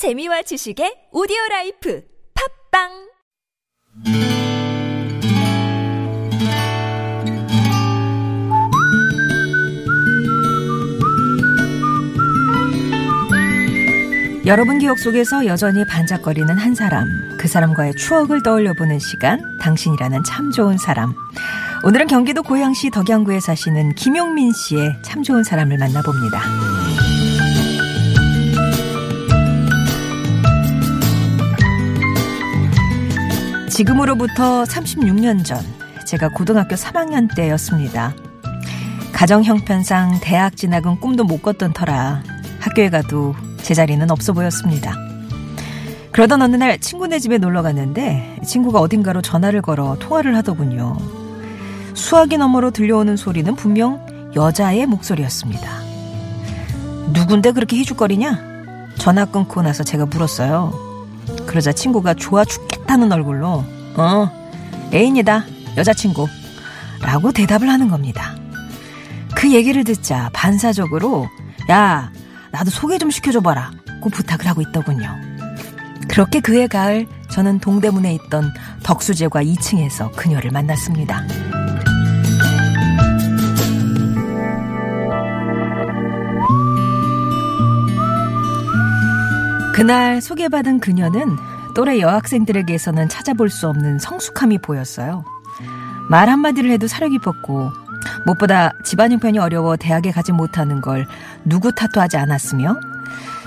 재미와 지식의 오디오 life 팟빵 여러분 기억 속에서 여전히 반짝거리는 한 사람, 그 사람과의 추억을 떠올려 보는 시간, 당신이라는 참 좋은 사람. 오늘은 경기도 고양시 덕양구에 사시는 김용민 씨의 참 좋은 사람을 만나봅니다. 지금으로부터 36년 전, 제가 고등학교 3학년 때였습니다. 가정 형편상 대학 진학은 꿈도 못 꿨던 터라 학교에 가도 제자리는 없어 보였습니다. 그러던 어느 날 친구네 집에 놀러 갔는데 친구가 어딘가로 전화를 걸어 통화를 하더군요. 수화기 너머로 들려오는 소리는 분명 여자의 목소리였습니다. 누군데 그렇게 희죽거리냐? 전화 끊고 나서 제가 물었어요. 그러자 친구가 좋아 죽겠 다는 얼굴로 어 애인이다 여자친구 라고 대답을 하는 겁니다. 그 얘기를 듣자 반사적으로 야 나도 소개 좀 시켜줘봐라 고 부탁을 하고 있더군요. 그렇게 그해 가을 저는 동대문에 있던 덕수제과 2층에서 그녀를 만났습니다. 그날 소개받은 그녀는 또래 여학생들에게서는 찾아볼 수 없는 성숙함이 보였어요. 말 한마디를 해도 사려 깊었고 무엇보다 집안 형편이 어려워 대학에 가지 못하는 걸 누구 탓도 하지 않았으며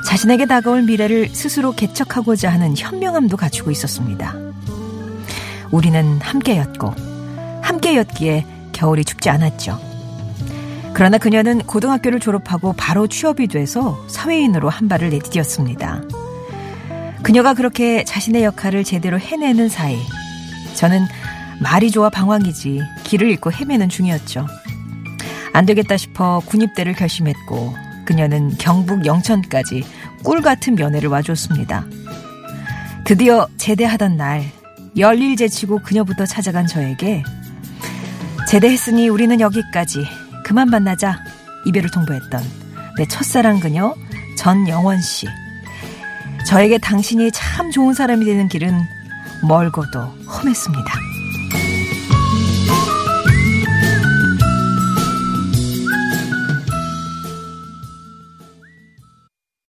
자신에게 다가올 미래를 스스로 개척하고자 하는 현명함도 갖추고 있었습니다. 우리는 함께였고 함께였기에 겨울이 춥지 않았죠. 그러나 그녀는 고등학교를 졸업하고 바로 취업이 돼서 사회인으로 한 발을 내디뎠습니다. 그녀가 그렇게 자신의 역할을 제대로 해내는 사이 저는 말이 좋아 방황이지 길을 잃고 헤매는 중이었죠. 안 되겠다 싶어 군입대를 결심했고 그녀는 경북 영천까지 꿀 같은 면회를 와줬습니다. 드디어 제대하던 날 열일 제치고 그녀부터 찾아간 저에게 제대했으니 우리는 여기까지 그만 만나자 이별을 통보했던 내 첫사랑 그녀 전영원 씨. 저에게 당신이 참 좋은 사람이 되는 길은 멀고도 험했습니다.